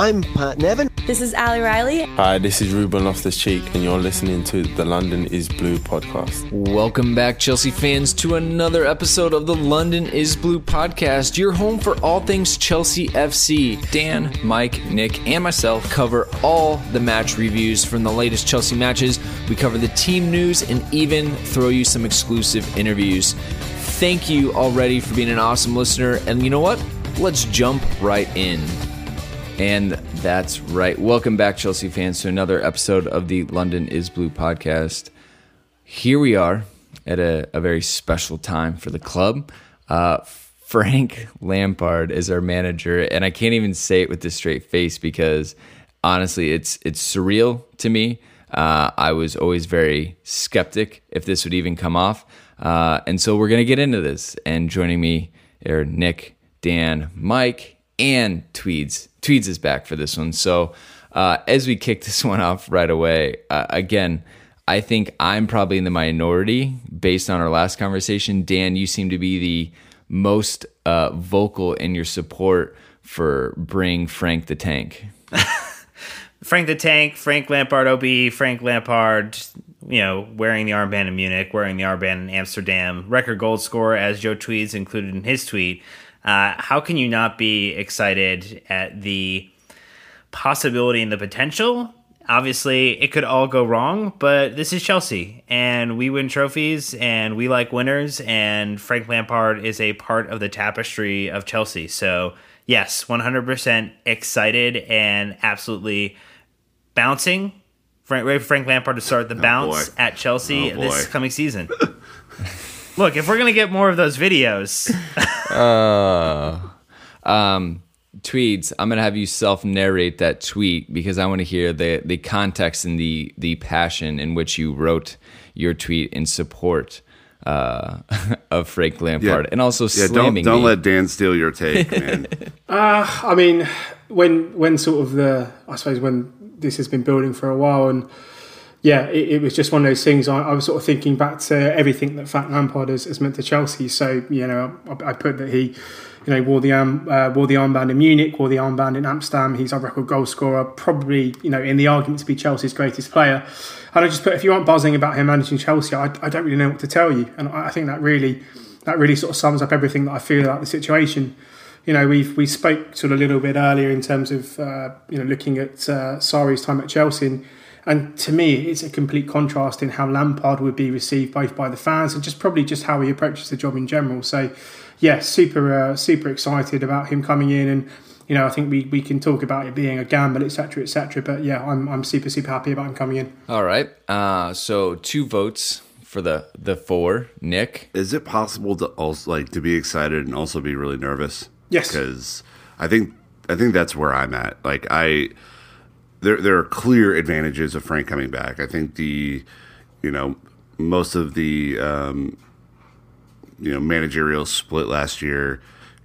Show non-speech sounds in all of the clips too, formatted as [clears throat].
I'm Pat Nevin. This is Ali Riley. Hi, this is Ruben Loftus Cheek, and you're listening to the London is Blue podcast. Welcome back, Chelsea fans, to another episode of the London is Blue podcast, your home for all things Chelsea FC. Dan, Mike, Nick, and myself cover all the match reviews from the latest Chelsea matches. We cover the team news and even throw you some exclusive interviews. Thank you already for being an awesome listener. And you know what? Let's jump right in. And that's right. Welcome back, Chelsea fans, to another episode of the London is Blue podcast. Here we are at a, a very special time for the club. Uh, Frank Lampard is our manager, and I can't even say it with a straight face because honestly, it's it's surreal to me. Uh, I was always very skeptic if this would even come off, uh, and so we're gonna get into this. And joining me are Nick, Dan, Mike, and Tweeds. Tweeds is back for this one. So uh, as we kick this [laughs] one off right away, uh, again, I think I'm probably in the minority based on our last conversation. Dan, you seem to be the most uh, vocal in your support for bring Frank the Tank. [laughs] Frank the Tank, Frank Lampard OB, Frank Lampard, you know, wearing the armband in Munich, wearing the armband in Amsterdam, record gold scorer, as Joe Tweeds included in his tweet. Uh, how can you not be excited at the possibility and the potential? Obviously, it could all go wrong, but this is Chelsea, and we win trophies, and we like winners, and Frank Lampard is a part of the tapestry of Chelsea. So, yes, 100% excited and absolutely bouncing. Frank, ready for Frank Lampard to start the Oh, bounce at Chelsea Oh, this coming season. [laughs] Look, if we're gonna get more of those videos, [laughs] Uh, um, tweeds. I'm gonna have you self narrate that tweet because I want to hear the the context and the the passion in which you wrote your tweet in support uh, [laughs] of Frank Lampard and also yeah, don't don't me. let Dan steal your take, man. [laughs] I mean, when when sort of the I suppose when this has been building for a while, and yeah, it, it was just one of those things. I, I was sort of thinking back to everything that Fat Lampard has, has meant to Chelsea. So you know, I, I put that he, you know, wore the arm uh, wore the armband in Munich, wore the armband in Amsterdam. He's our record goal scorer, probably you know in the argument to be Chelsea's greatest player. And I just put if you aren't buzzing about him managing Chelsea, I, I don't really know what to tell you. And I, I think that really that really sort of sums up everything that I feel about the situation you know, we've we spoke sort of a little bit earlier in terms of uh, you know looking at uh, Sarri's time at Chelsea, and, And to me, it's a complete contrast in how Lampard would be received both by the fans and just probably just how he approaches the job in general. So, yeah, super uh, super excited about him coming in and you know, I think we, we can talk about it being a gamble, etc., etc. But yeah, I'm I'm super super happy about him coming in. All right. Uh, so two votes for the the four. Nick, is it possible to also like to be excited and also be really nervous? Yes, because I think I think that's where I'm at. Like I, there there are clear advantages of Frank coming back. I think the, you know, most of the, um, you know, managerial split last year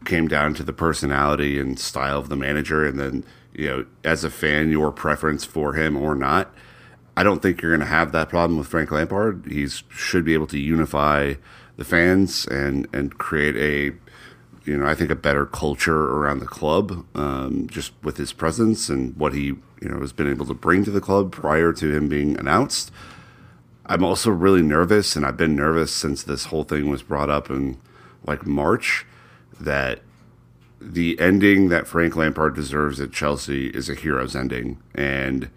came down to the personality and style of the manager, and then you know, as a fan, your preference for him or not. I don't think you're going to have that problem with Frank Lampard. He should be able to unify the fans and and create a you know I think a better culture around the club um, just with his presence and what he you know has been able to bring to the club prior to him being announced. I'm also really nervous, and I've been nervous since this whole thing was brought up in like March that the ending that Frank Lampard deserves at Chelsea is a hero's ending, and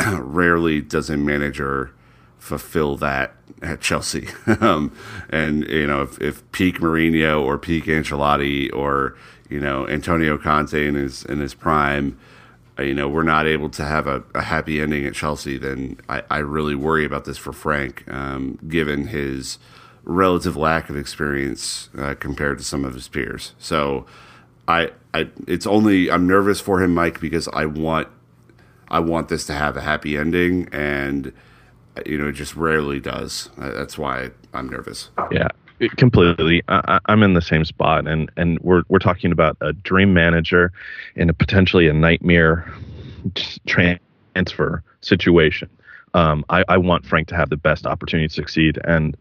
[clears throat] rarely does a manager fulfill that at Chelsea. [laughs] um, and you know, if, if peak Mourinho or peak Ancelotti or you know Antonio Conte in his in his prime, uh, you know, we're not able to have a, a happy ending at Chelsea, then I, I, really worry about this for Frank, um, given his relative lack of experience uh, compared to some of his peers. So I, I, it's only I'm nervous for him, Mike, because I want, I want this to have a happy ending, and you know, it just rarely does. That's why I'm nervous. Yeah, completely. I, am in the same spot, and and we're we're talking about a dream manager and a potentially a nightmare transfer situation. Um, I, I want Frank to have the best opportunity to succeed, and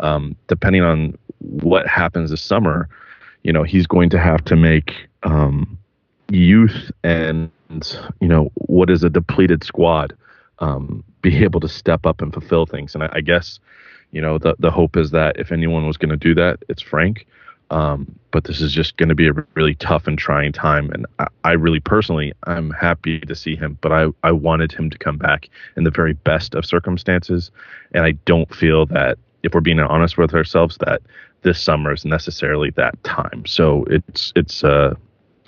um, depending on what happens this summer, you know, he's going to have to make um, youth and you know what is a depleted squad um, be [laughs] able to step up and fulfill things. And I, I, guess, you know, the the hope is that if anyone was going to do that, it's Frank. Um, but this is just going to be a really tough and trying time. And I, I, really personally, I'm happy to see him, but I, I wanted him to come back in the very best of circumstances. And I don't feel that if we're being honest with ourselves, that this summer is necessarily that time. So it's it's uh,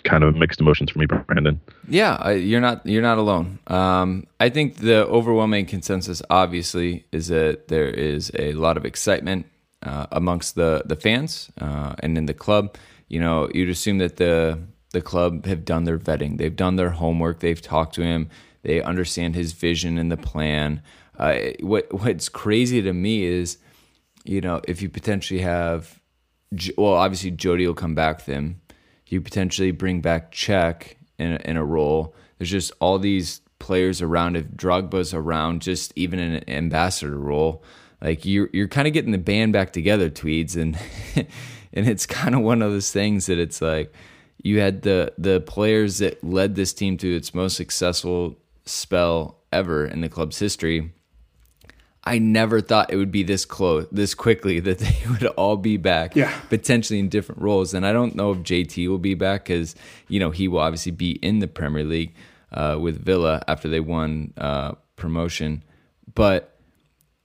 kind of mixed emotions for me, Brandon. Yeah, you're not you're not alone. Um, I think the overwhelming consensus, obviously, is that there is a lot of excitement uh, amongst the the fans uh, and in the club. You know, you'd assume that the the club have done their vetting, they've done their homework, they've talked to him, they understand his vision and the plan. Uh, what what's crazy to me is, you know, if you potentially have, well, obviously Jody will come back him you potentially bring back Cech in a, in a role. There's just all these players around. If Drogba's around, just even in an ambassador role, like you're you're kind of getting the band back together, Tweeds, and [laughs] and it's kind of one of those things that it's like you had the the players that led this team to its most successful spell ever in the club's history I never thought it would be this close, this quickly [laughs] that they would all be back, yeah. potentially in different roles. And I don't know if JT will be back because you know he will obviously be in the Premier League uh, with Villa after they won uh, promotion, but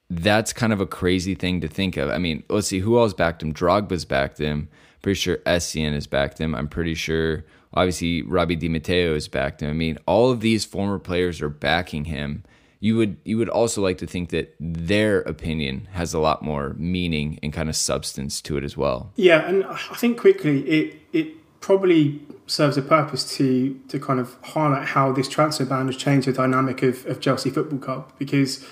that's kind of a crazy thing to think of. I mean, let's see who else backed him. Drogba's backed him. Pretty sure Essien has backed him. I'm pretty sure, obviously, Robbie Di Matteo has backed him. I mean, all of these former players are backing him you would you would also like to think that their opinion has a lot more meaning and kind of substance to it as well. Yeah, and I think quickly it it probably serves a purpose to to kind of highlight how this transfer ban has changed the dynamic of, of Chelsea Football Club because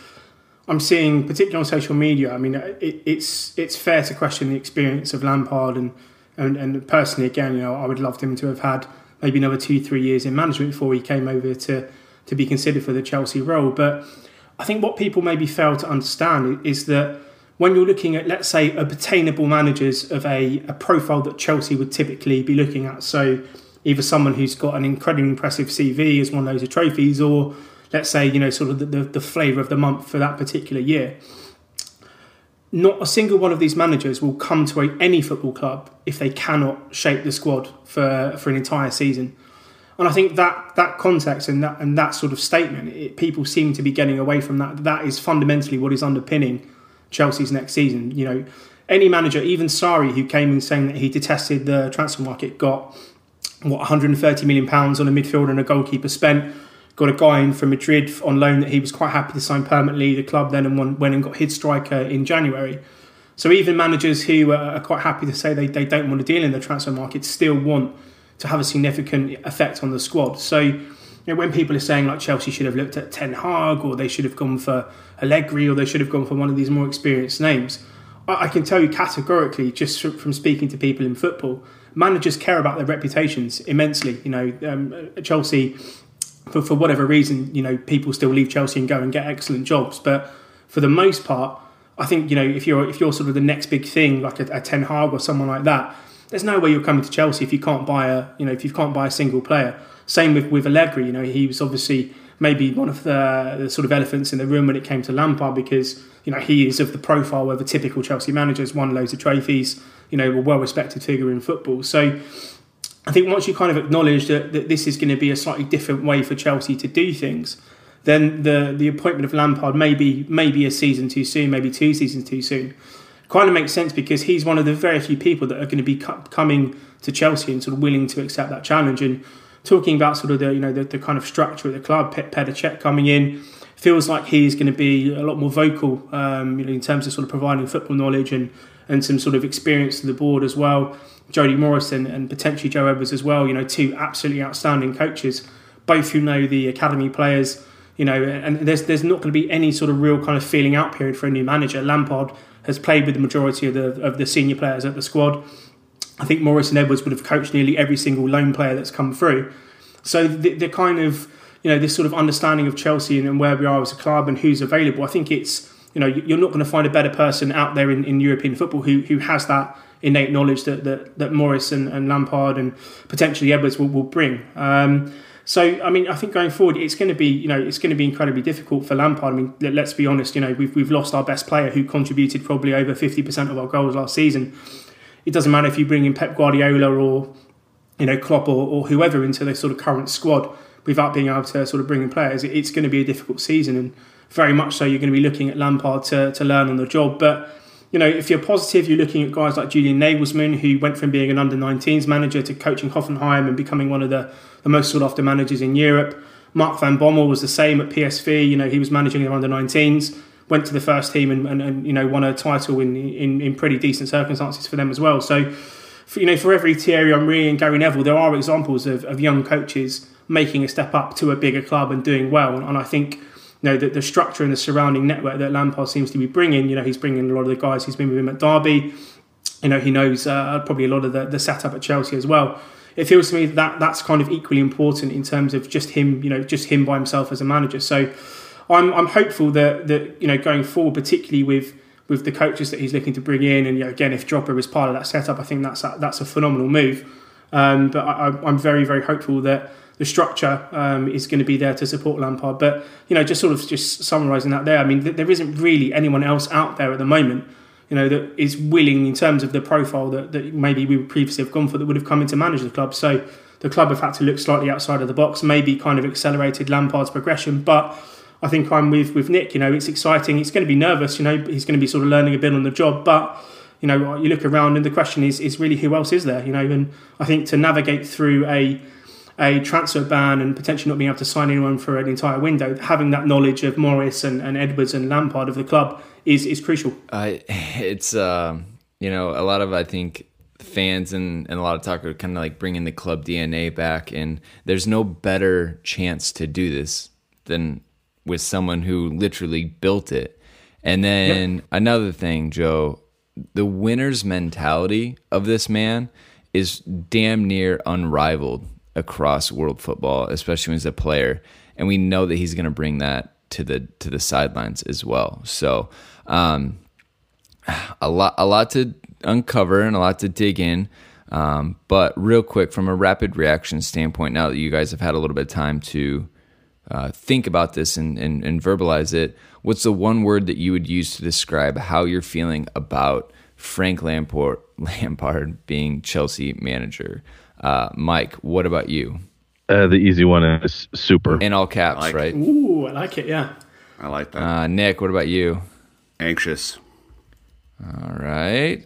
I'm seeing, particularly on social media, I mean, it, it's it's fair to question the experience of Lampard and, and and personally, again, you know, I would love him to have had maybe another two, three years in management before he came over to to be considered for the Chelsea role. But I think what people maybe fail to understand is that when you're looking at, let's say, obtainable managers of a, a profile that Chelsea would typically be looking at, so either someone who's got an incredibly impressive CV as one of those trophies, or let's say, you know, sort of the, the, the flavour of the month for that particular year. Not a single one of these managers will come to a, any football club if they cannot shape the squad for, for an entire season. And I think that that context and that and that sort of statement, it, people seem to be getting away from that. That is fundamentally what is underpinning Chelsea's next season. You know, any manager, even Sarri, who came in saying that he detested the transfer market, got what 130 million pounds on a midfielder and a goalkeeper spent. Got a guy in from Madrid on loan that he was quite happy to sign permanently. The club then and went and got his striker in January. So even managers who are quite happy to say they, they don't want to deal in the transfer market still want to have a significant effect on the squad. So you know, when people are saying like Chelsea should have looked at Ten Hag or they should have gone for Allegri or they should have gone for one of these more experienced names, I, I can tell you categorically, just from speaking to people in football, managers care about their reputations immensely. You know, um, Chelsea, for, for whatever reason, you know, people still leave Chelsea and go and get excellent jobs, but for the most part, I think you know if you're if you're sort of the next big thing like a, a Ten Hag or someone like that, there's no way you're coming to Chelsea if you can't buy a you know if you can't buy a single player. Same with with Allegri. You know he was obviously maybe one of the, the sort of elephants in the room when it came to Lampard because you know he is of the profile of a typical Chelsea manager, has won loads of trophies, you know, a well respected figure in football. So I think once you kind of acknowledge that, that this is going to be a slightly different way for Chelsea to do things, then the the appointment of Lampard may be maybe a season too soon, maybe two seasons too soon kind of makes sense because he's one of the very few people that are going to be coming to Chelsea and sort of willing to accept that challenge. And talking about sort of the you know the, the kind of structure of the club, Petr Cech coming in feels like he's going to be a lot more vocal, um, you know, in terms of sort of providing football knowledge and and some sort of experience to the board as well. Jody Morrison and potentially Joe Edwards as well. You know, two absolutely outstanding coaches, both who know the academy players. You know, and there's there's not going to be any sort of real kind of feeling out period for a new manager. Lampard has played with the majority of the of the senior players at the squad. I think Morris and Edwards would have coached nearly every single loan player that's come through. So the, the kind of you know this sort of understanding of Chelsea and, and where we are as a club and who's available. I think it's you know you're not going to find a better person out there in, in European football who who has that innate knowledge that that, that Morris and, and Lampard and potentially Edwards will, will bring. Um, so, I mean, I think going forward, it's going to be, you know, it's going to be incredibly difficult for Lampard. I mean, let's be honest, you know, we've, we've lost our best player who contributed probably over 50% of our goals last season. It doesn't matter if you bring in Pep Guardiola or, you know, Klopp or, or whoever into the sort of current squad without being able to sort of bring in players. It's going to be a difficult season and very much so you're going to be looking at Lampard to, to learn on the job. But, you know, if you're positive, you're looking at guys like Julian Nagelsmann, who went from being an under 19s manager to coaching Hoffenheim and becoming one of the the most sought after managers in Europe. Mark Van Bommel was the same at PSV. You know, he was managing their under 19s, went to the first team and, and, and you know won a title in, in, in pretty decent circumstances for them as well. So, for, you know, for every Thierry Henry and Gary Neville, there are examples of, of young coaches making a step up to a bigger club and doing well. And, and I think know the, the structure and the surrounding network that Lampard seems to be bringing. You know, he's bringing a lot of the guys he's been with him at Derby. You know, he knows uh, probably a lot of the, the setup at Chelsea as well it feels to me that that's kind of equally important in terms of just him, you know, just him by himself as a manager. So I'm, I'm hopeful that that you know going forward, particularly with with the coaches that he's looking to bring in, and you know, again, if Drogba is part of that setup, I think that's a, that's a phenomenal move. Um, but I, am very very hopeful that the structure um, is going to be there to support Lampard. But you know, just sort of just summarising that there, I mean, there isn't really anyone else out there at the moment you know, that is willing in terms of the profile that, that maybe we previously have gone for that would have come in to manage the club. So the club have had to look slightly outside of the box, maybe kind of accelerated Lampard's progression. But I think I'm with, with Nick, you know, it's exciting. He's going to be nervous, you know, he's going to be sort of learning a bit on the job. But, you know, you look around and the question is, is really who else is there, you know? And I think to navigate through a a transfer ban and potentially not being able to sign anyone for an entire window, having that knowledge of Morris and, and Edwards and Lampard of the club is is crucial. Uh, [laughs] it's uh, you know a lot of I think fans and, and a lot of talk are kind of like bringing the club DNA back, and there's no better chance to do this than with someone who literally built it. And then yep. another thing, Joe, the winner's mentality of this man is damn near unrivaled across world football, especially when he's a player. And we know that he's going to bring that to the to the sidelines as well. So um, a lot a lot to uncover and a lot to dig in. Um, but real quick, from a rapid reaction standpoint, now that you guys have had a little bit of time to uh, think about this and, and, and verbalize it, what's the one word that you would use to describe how you're feeling about Frank Lampard, [laughs] Lampard being Chelsea manager? Uh, Mike, what about you? Uh, the easy one is super. In all caps, Like- right? Ooh, I like it. Yeah. I like that. Uh, Nick, what about you? Anxious. All right.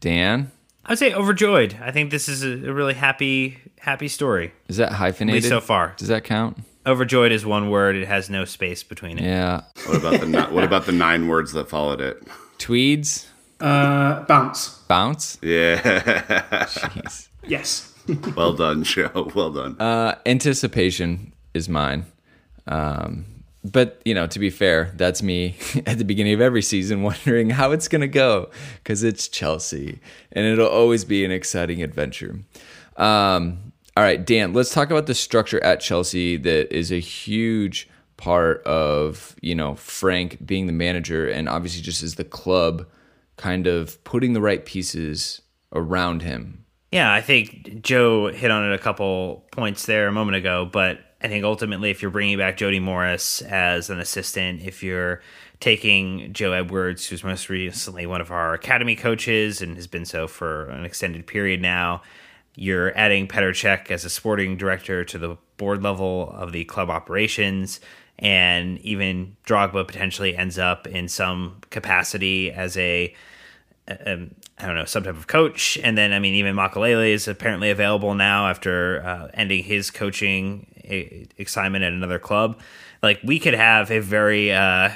Dan, I would say overjoyed. I think this is a, a really happy, happy story. is that hyphenated? so far. Does that count? Overjoyed is one word; it has no space between it. Yeah. What about the ni- what about the nine words that followed it? Tweeds, Uh, bounce. bounce. Yeah. [laughs] Jeez. Yes. [laughs] well done, Joe. Well done. Uh, anticipation is mine. Um, but you know, to be fair, that's me [laughs] at the beginning of every season wondering how it's going to go because it's Chelsea and it'll always be an exciting adventure. Um, all right, Dan, let's talk about the structure at Chelsea that is a huge part of you know Frank being the manager and obviously just as the club kind of putting the right pieces around him. Yeah, I think Joe hit on it a couple points there a moment ago, but I think ultimately, if you're bringing back Jody Morris as an assistant, if you're taking Joe Edwards, who's most recently one of our academy coaches and has been so for an extended period now, you're adding Petr Cech as a sporting director to the board level of the club operations, and even Drogba potentially ends up in some capacity as a um, I don't know, some type of coach. And then, I mean, even Makalele is apparently available now after uh, ending his coaching assignment at another club. Like, we could have a very, uh,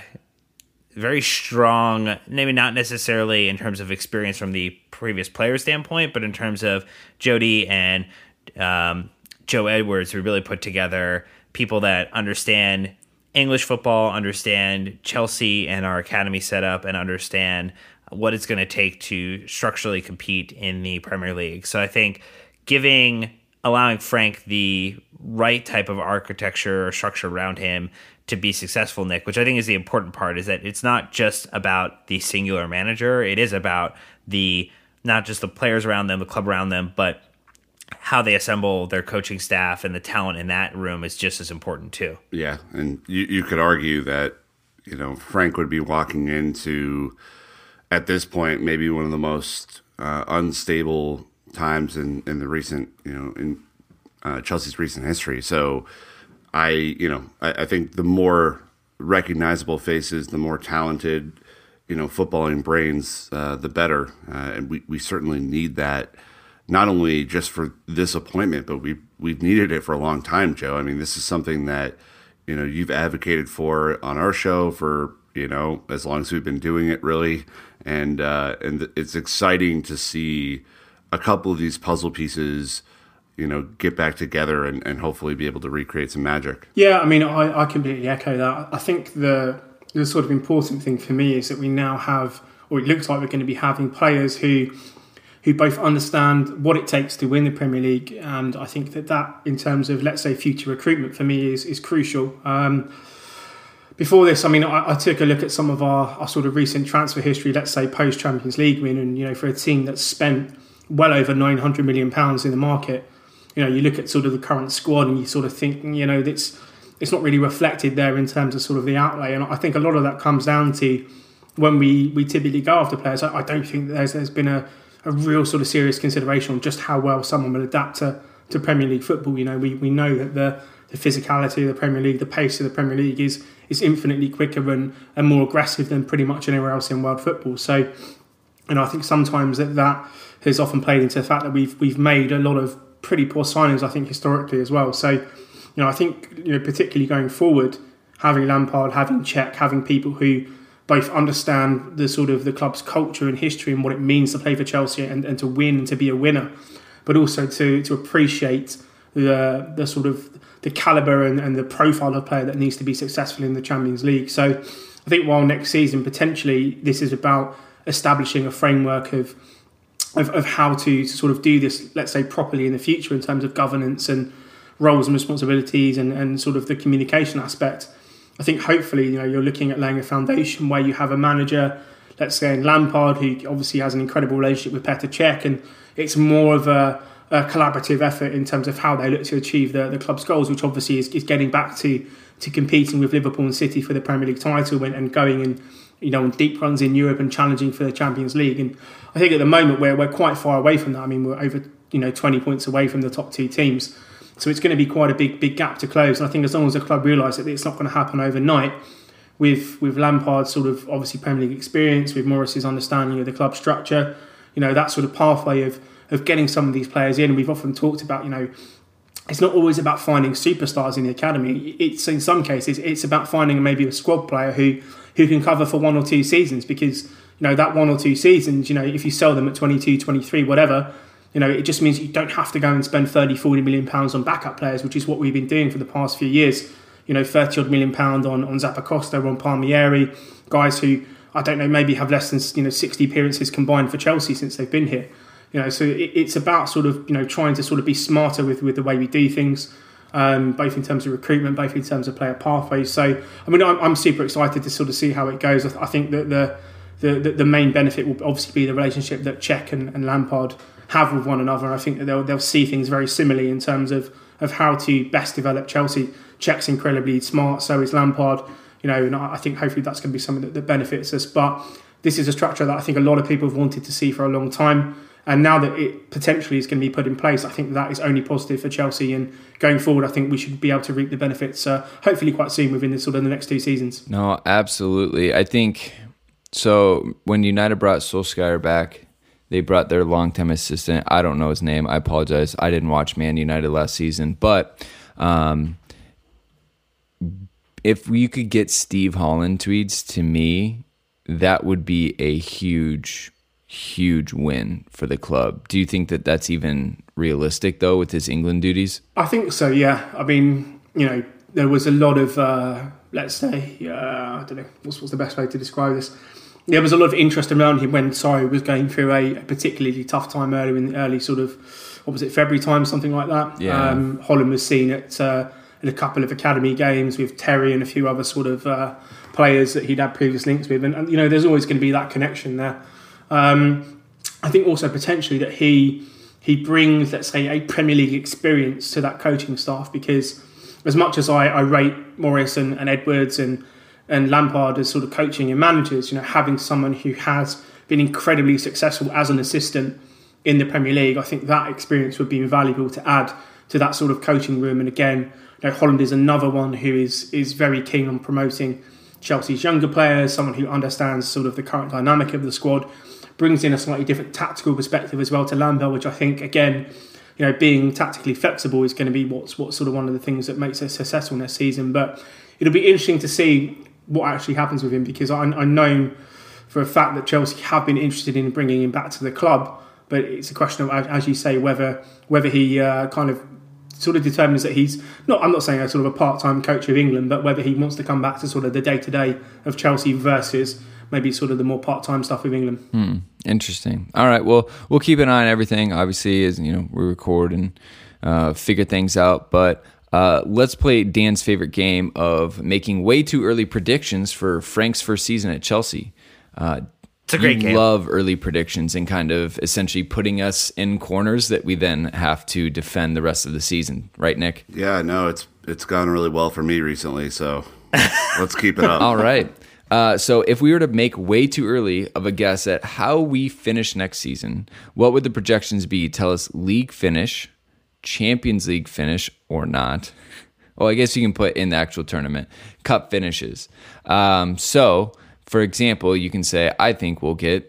very strong, maybe not necessarily in terms of experience from the previous player standpoint, but in terms of Jody and um, Joe Edwards, who really put together people that understand English football, understand Chelsea and our academy setup, and understand what it's going to take to structurally compete in the Premier League. So I think giving allowing Frank the right type of architecture or structure around him to be successful, Nick, which I think is the important part, is that it's not just about the singular manager. It is about the not just the players around them, the club around them, but how they assemble their coaching staff and the talent in that room is just as important too. Yeah, and you, you could argue that you know Frank would be walking into at this point maybe one of the most uh, unstable times in in the recent you know in uh, Chelsea's recent history. So I you know I, I think the more recognizable faces, the more talented you know footballing brains, uh, the better, uh, and we we certainly need that not only just for this appointment, but we we've needed it for a long time, Joe. I mean, this is something that you know you've advocated for on our show for you know as long as we've been doing it, really, and uh, and it's exciting to see a couple of these puzzle pieces, you know, get back together and, and hopefully be able to recreate some magic. Yeah, I mean, I, I completely echo that. I think the the sort of important thing for me is that we now have, or it looks like we're going to be having players who who both understand what it takes to win the Premier League, and I think that that, in terms of let's say future recruitment, for me is is crucial. Um, before this, I mean, I, I, took a look at some of our, our sort of recent transfer history, let's say post Champions League win, and you know, for a team that's spent well over nine hundred million pounds in the market, you know, you look at sort of the current squad and you sort of think, you know, it's it's not really reflected there in terms of sort of the outlay, and I think a lot of that comes down to when we we typically go after players. I, I don't think there's there's been a a real sort of serious consideration on just how well someone will adapt to, to Premier League football. You know, we, we know that the, the physicality of the Premier League, the pace of the Premier League is is infinitely quicker and, and more aggressive than pretty much anywhere else in world football. So, and I think sometimes that that has often played into the fact that we've we've made a lot of pretty poor signings. I think historically as well. So, you know, I think you know particularly going forward, having Lampard, having Cech, having people who both understand the sort of the club's culture and history and what it means to play for Chelsea and, and to win and to be a winner, but also to to appreciate the the sort of the caliber and, and the profile of player that needs to be successful in the Champions League. So I think while next season potentially this is about establishing a framework of of, of how to, to sort of do this, let's say properly in the future in terms of governance and roles and responsibilities and, and sort of the communication aspect. I think hopefully you know you're looking at laying a foundation where you have a manager, let's say in Lampard, who obviously has an incredible relationship with Petr Cech, and it's more of a, a, collaborative effort in terms of how they look to achieve the, the club's goals, which obviously is, is getting back to to competing with Liverpool and City for the Premier League title and, and going and you know on deep runs in Europe and challenging for the Champions League. And I think at the moment we're we're quite far away from that. I mean we're over you know 20 points away from the top two teams. So it's going to be quite a big big gap to close. And I think as long as the club realise that it's not going to happen overnight, with with Lampard's sort of obviously Premier League experience, with Morris's understanding of the club structure, you know that sort of pathway of of getting some of these players in. We've often talked about you know it's not always about finding superstars in the academy. It's in some cases it's about finding maybe a squad player who who can cover for one or two seasons because you know that one or two seasons you know if you sell them at 22 23 whatever you know it just means you don't have to go and spend 30 40 million pounds on backup players which is what we've been doing for the past few years you know 30 odd million pound on on Zappacosta on Palmieri guys who I don't know maybe have less than you know 60 appearances combined for Chelsea since they've been here you know so it, it's about sort of you know trying to sort of be smarter with with the way we do things um, both in terms of recruitment, both in terms of player pathways. So, I mean, I'm, I'm super excited to sort of see how it goes. I, I think that the, the, the main benefit will obviously be the relationship that Cech and, and Lampard have with one another. I think that they'll, they'll see things very similarly in terms of, of how to best develop Chelsea. Cech's incredibly smart, so is Lampard. You know, and I think hopefully that's going to be something that, that benefits us. But this is a structure that I think a lot of people have wanted to see for a long time. And now that it potentially is going to be put in place, I think that is only positive for Chelsea. And going forward, I think we should be able to reap the benefits, uh, hopefully quite soon within the sort of the next two seasons. No, absolutely. I think so. When United brought Solskjaer back, they brought their long-time assistant. I don't know his name. I apologize. I didn't watch Man United last season, but um, if you could get Steve Holland tweets to me, that would be a huge huge win for the club. Do you think that that's even realistic though with his England duties? I think so. Yeah. I mean, you know, there was a lot of uh, let's say uh, I don't know what's, what's the best way to describe this. There was a lot of interest around him when Sarri was going through a, a particularly tough time early in the early sort of what was it February time something like that. Yeah. Um, Holland was seen at uh, at a couple of academy games with Terry and a few other sort of uh, players that he'd had previous links with, and, and you know, there's always going to be that connection there. Um, I think also potentially that he he brings, let's say, a Premier League experience to that coaching staff because as much as I, I rate Morris and, and Edwards and and Lampard as sort of coaching and managers, you know, having someone who has been incredibly successful as an assistant in the Premier League, I think that experience would be invaluable to add to that sort of coaching room. And again, you know, Holland is another one who is is very keen on promoting Chelsea's younger players, someone who understands sort of the current dynamic of the squad brings in a slightly different tactical perspective as well to Lampard, which I think again, you know, being tactically flexible is going to be what's what's sort of one of the things that makes us successful next season. But it'll be interesting to see what actually happens with him because I, I know for a fact that Chelsea have been interested in bringing him back to the club. But it's a question of, as you say, whether whether he uh, kind of sort of determines that he's not. I'm not saying a sort of a part-time coach of England, but whether he wants to come back to sort of the day-to-day of Chelsea versus maybe sort of the more part-time stuff with England. Hmm. Interesting. All right. Well, we'll keep an eye on everything. Obviously, as you know, we record and uh, figure things out. But uh, let's play Dan's favorite game of making way too early predictions for Frank's first season at Chelsea. Uh, it's a great you game. Love early predictions and kind of essentially putting us in corners that we then have to defend the rest of the season, right, Nick? Yeah, no, it's it's gone really well for me recently. So [laughs] let's keep it up. All right. Uh, so, if we were to make way too early of a guess at how we finish next season, what would the projections be? Tell us league finish, Champions League finish, or not. Well, I guess you can put in the actual tournament, cup finishes. Um, so, for example, you can say, I think we'll get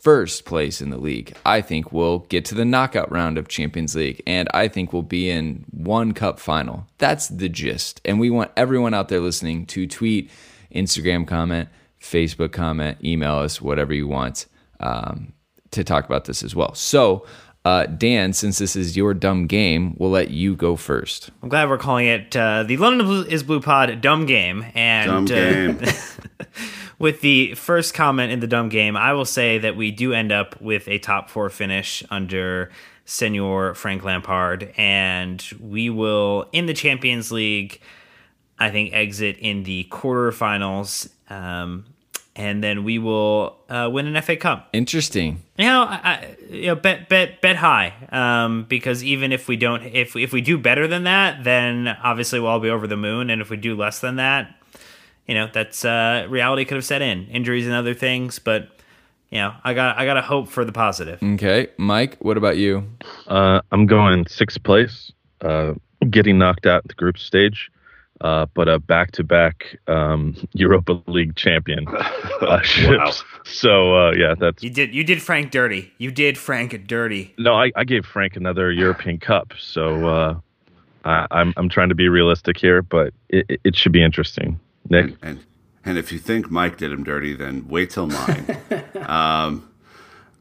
first place in the league. I think we'll get to the knockout round of Champions League. And I think we'll be in one cup final. That's the gist. And we want everyone out there listening to tweet Instagram comment, Facebook comment, email us, whatever you want um, to talk about this as well. So, uh, Dan, since this is your dumb game, we'll let you go first. I'm glad we're calling it uh, the London is Blue Pod Dumb Game. And Dumb game. Uh, [laughs] with the first comment in the Dumb Game, I will say that we do end up with a top four finish under Senor Frank Lampard, and we will in the Champions League. I think, exit in the quarterfinals. Um, and then we will uh, win an FA Cup. Interesting. You know, I, I, you know, bet bet bet high, um, because even if we don't, if if we do better than that, then obviously we'll all be over the moon. And if we do less than that, you know, that's uh, reality could have set in, injuries and other things. But you know, I got I got to hope for the positive. Okay, Mike, what about you? Uh, I'm going sixth place. uh, getting knocked out in the group stage, uh, but a back-to-back um, [laughs] Europa League champion uh, [laughs] ships. So uh, yeah, that's You did you did Frank dirty. You did Frank dirty. no. I, I gave Frank another European Cup, so uh, I, I'm I'm trying to be realistic here, but it, it- it should be interesting. Nick, And and if you think Mike did him dirty, then wait till mine. [laughs] um,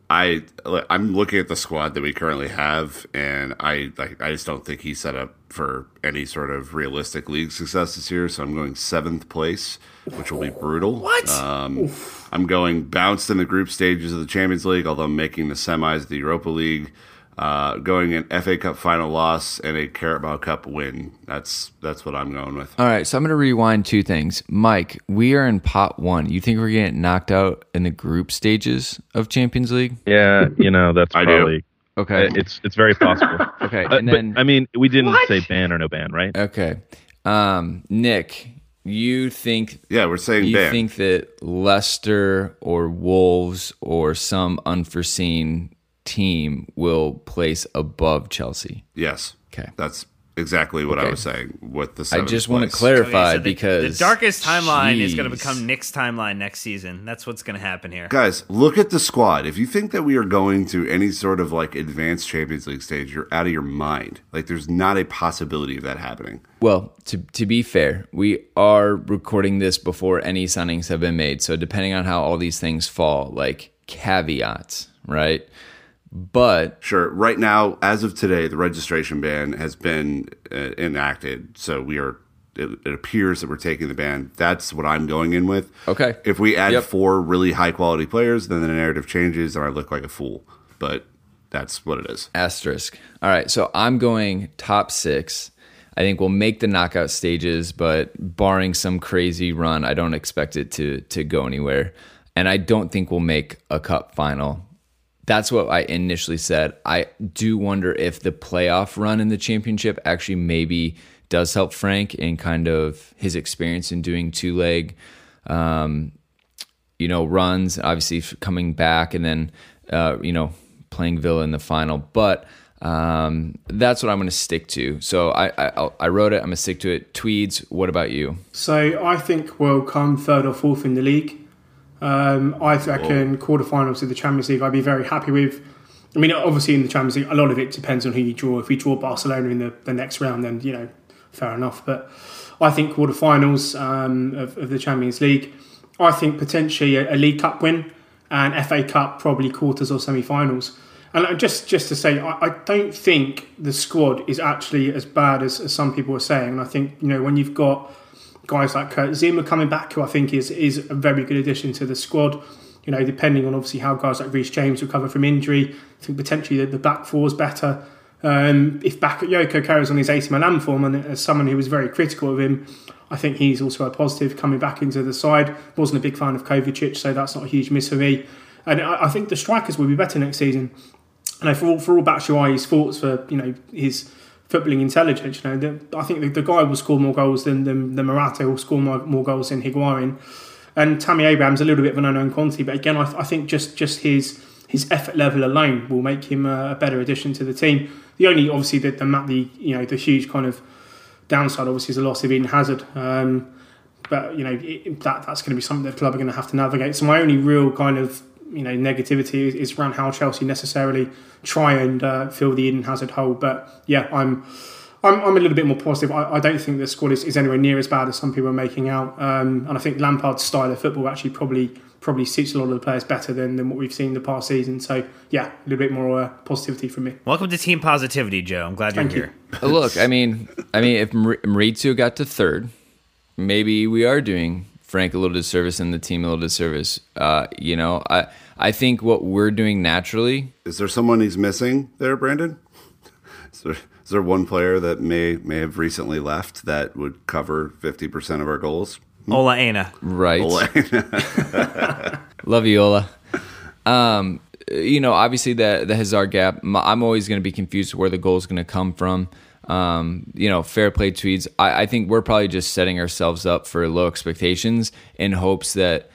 I I'm looking at the squad that we currently have, and I like I just don't think he's set up for any sort of realistic league success this year. So I'm going seventh place, which will be brutal. What? Um, I'm going bounced in the group stages of the Champions League, although I'm making the semis of the Europa League. Uh, going an FA Cup final loss and a Carabao Cup win. That's that's what I'm going with. All right, so I'm going to rewind two things. Mike, we are in pot one. You think we're getting knocked out in the group stages of Champions League? yeah, you know that's [laughs] I do. Okay. it's it's very possible. [laughs] Okay, Uh, and but, then I mean, we didn't say ban or no ban, right? okay, um, Nick, you think Yeah, we're saying you ban. think that Leicester or Wolves or some unforeseen team will place above Chelsea? Yes. Okay. That's exactly what I was saying with the I seventh just want to clarify Okay, so the, because the darkest timeline is going to become Nick's timeline next season. That's what's going to happen here. Guys, look at the squad. If you think that we are going to any sort of like advanced Champions League stage, you're out of your mind. Like there's not a possibility of that happening. Well, to to be fair, we are recording this before any signings have been made. So depending on how all these things fall, like caveats, right? But Sure. Right now, as of today, the registration ban has been uh, enacted. So we are. It, it appears that we're taking the ban. That's what I'm going in with. Okay. If we add Yep. four really high quality players, then the narrative changes, and I look like a fool. But that's what it is. asterisk. All right, so I'm going top six. I think we'll make the knockout stages, but barring some crazy run, I don't expect it to to go anywhere. And I don't think we'll make a cup final. That's what I initially said. I do wonder if the playoff run in the championship actually maybe does help Frank in kind of his experience in doing two leg um, you know, runs, obviously coming back and then, uh, you know, playing Villa in the final. But um, that's what I'm going to stick to. So I, I, I wrote it. I'm going to stick to it. Tweeds, what about you? So I think we'll come third or fourth in the league. Um, I reckon quarterfinals of the Champions League I'd be very happy with. I mean, obviously in the Champions League, a lot of it depends on who you draw. If we draw Barcelona in the, the next round, then you know, fair enough. But I think quarterfinals um, of, of the Champions League. I think potentially a, a League Cup win and FA Cup probably quarters or semi-finals. And uh, just just to say, I, I don't think the squad is actually as bad as, as some people are saying. And I think you know when you've got guys like Kurt Zouma coming back, who I think is is a very good addition to the squad. You know, depending on obviously how guys like Reece James recover from injury, I think potentially the, the back four is better. Um, if Bakayoko carries on his AC Milan form, and as someone who was very critical of him, I think he's also a positive coming back into the side. Wasn't a big fan of Kovacic, so that's not a huge miss for me. And I, I think the strikers will be better next season. And for all, for all Batshuayi's faults for you know his footballing intelligence, you know, the, I think the, the guy will score more goals than than, than Morata will score more, more goals than Higuain. And Tammy Abraham's a little bit of an unknown quantity, but again, I, I think just just his his effort level alone will make him a, a better addition to the team. The only obviously the, the the you know the huge kind of downside obviously is the loss of Eden Hazard. Um, but you know it, that that's going to be something that the club are going to have to navigate. So my only real kind of you know negativity is, is around how Chelsea necessarily try and uh, fill the Eden Hazard hole. But yeah, I'm. I'm, I'm a little bit more positive. I, I don't think the squad is, is anywhere near as bad as some people are making out. Um, and I think Lampard's style of football actually probably probably suits a lot of the players better than, than what we've seen the past season. So yeah, a little bit more uh, positivity from me. Welcome to Team Positivity, Joe. I'm glad Thank you're you. here. Look, I mean, I mean, if Mar- Maurizio got to third, maybe we are doing Frank a little disservice and the team a little disservice. Uh, you know, I I think what we're doing naturally. Is there someone he's missing there, Brandon? [laughs] Is there, is there one player that may may have recently left that would cover fifty percent of our goals? Ola Aina. Right. ola [laughs] [laughs] Love you, Ola. Um, you know, obviously the the Hazard gap. I'm always going to be confused where the goal is going to come from. Um, you know, fair play Tweeds. I, I think we're probably just setting ourselves up for low expectations in hopes that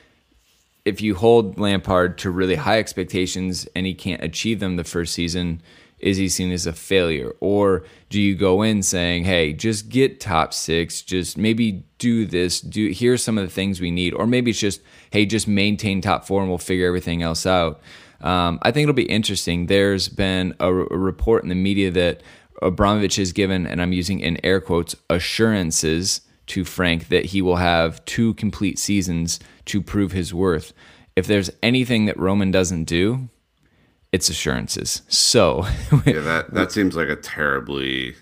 if you hold Lampard to really high expectations and he can't achieve them the first season, is he seen as a failure? Or do you go in saying, hey, just get top six, just maybe do this, do here's some of the things we need, or maybe it's just, hey, just maintain top four and we'll figure everything else out. Um, I think it'll be interesting. There's been a, a report in the media that Abramovich has given, and I'm using in air quotes, assurances to Frank that he will have two complete seasons to prove his worth. If there's anything that Roman doesn't do, it's assurances. So yeah, that that seems like a terribly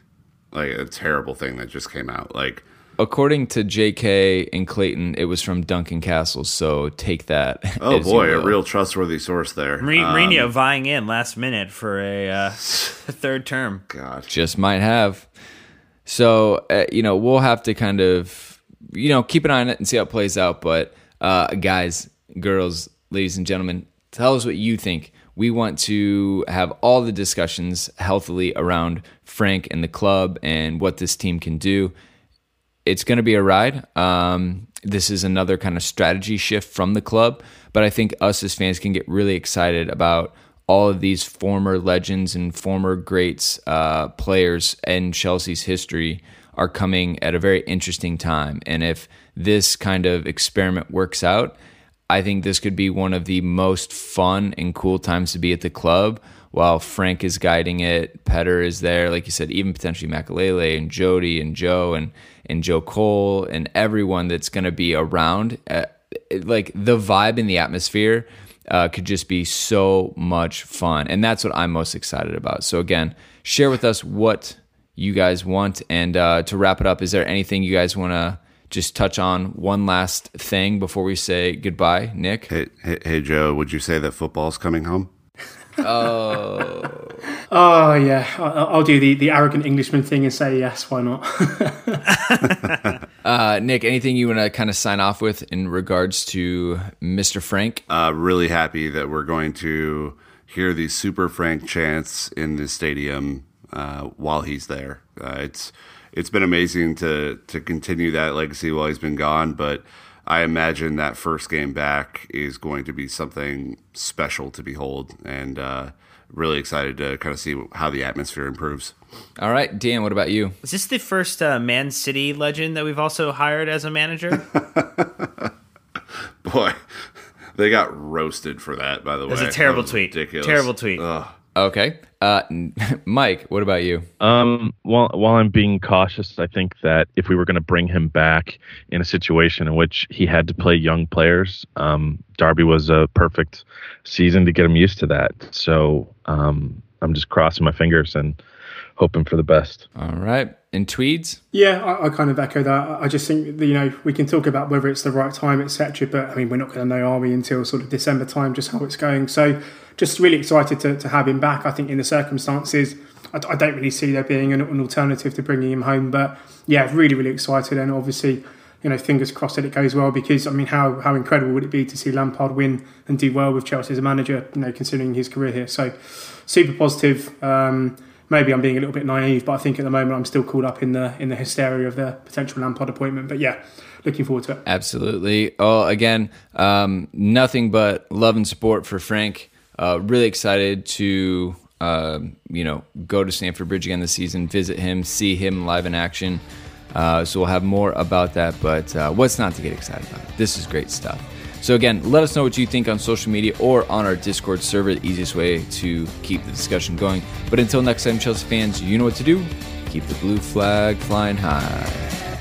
like a terrible thing that just came out. Like according to J.K. and Clayton, it was from Duncan Castles. So take that. [laughs] Oh boy, a real trustworthy source there. Mourinho um, vying in last minute for a uh, third term. God, just might have. So uh, you know we'll have to kind of you know keep an eye on it and see how it plays out. But uh, guys, girls, ladies and gentlemen, tell us what you think we want to have all the discussions healthily around Frank and the club and what this team can do. It's going to be a ride. Um, this is another kind of strategy shift from the club, but I think us as fans can get really excited about all of these former legends and former greats uh, players in Chelsea's history are coming at a very interesting time. And if this kind of experiment works out, I think this could be one of the most fun and cool times to be at the club while Frank is guiding it. Petr is there, like you said, even potentially Makelele and Jody and Joe and and Joe Cole and everyone that's going to be around. Uh, like the vibe and the atmosphere uh, could just be so much fun, and that's what I'm most excited about. So again, share with us what you guys want, and uh, to wrap it up, is there anything you guys want to? just touch on one last thing before we say goodbye, Nick? Hey, hey, hey Joe, would you say that football's coming home? Oh. [laughs] oh, yeah. I'll, do the, the arrogant Englishman thing and say yes. Why not? [laughs] uh, Nick, anything you want to kind of sign off with in regards to Mr. Frank? Uh, really happy that we're going to hear these super Frank chants in the stadium uh, while he's there. Uh, it's it's been amazing to to continue that legacy while he's been gone. But I imagine that first game back is going to be something special to behold, and uh, really excited to kind of see how the atmosphere improves. All right, Dan, what about you? Is this the first uh, Man City legend that we've also hired as a manager? [laughs] Boy, they got roasted for that. By the way, it was a terrible was tweet. Ridiculous. Terrible tweet. Ugh. Okay. Uh, [laughs] Mike, what about you? Um, while while I'm being cautious, I think that if we were going to bring him back in a situation in which he had to play young players, um, Derby was a perfect season to get him used to that. So um, I'm just crossing my fingers and hoping for the best. All right. In tweeds? Yeah, I, I, kind of echo that. I just think that, you know we can talk about whether it's the right time, etc. But I mean, we're not going to know, are we, until sort of December time, just how it's going. So just really excited to, to have him back. I think in the circumstances, I, I don't really see there being an, an, alternative to bringing him home. But yeah, really, really excited, and obviously, you know, fingers crossed that it goes well. Because I mean, how how incredible would it be to see Lampard win and do well with Chelsea as a manager? You know, considering his career here, so super positive. Um, maybe I'm being a little bit naive, but I think at the moment I'm still caught up in the in the hysteria of the potential Lampard appointment. But yeah, looking forward to it. Absolutely. Oh, again, um, nothing but love and support for Frank. Uh, really excited to uh, you know go to Stamford Bridge again this season, visit him, see him live in action. Uh, so we'll have more about that. But uh, what's not to get excited about? This is great stuff. So again, let us know what you think on social media or on our Discord server. The easiest way to keep the discussion going. But until next time, Chelsea fans, you know what to do. Keep the blue flag flying high.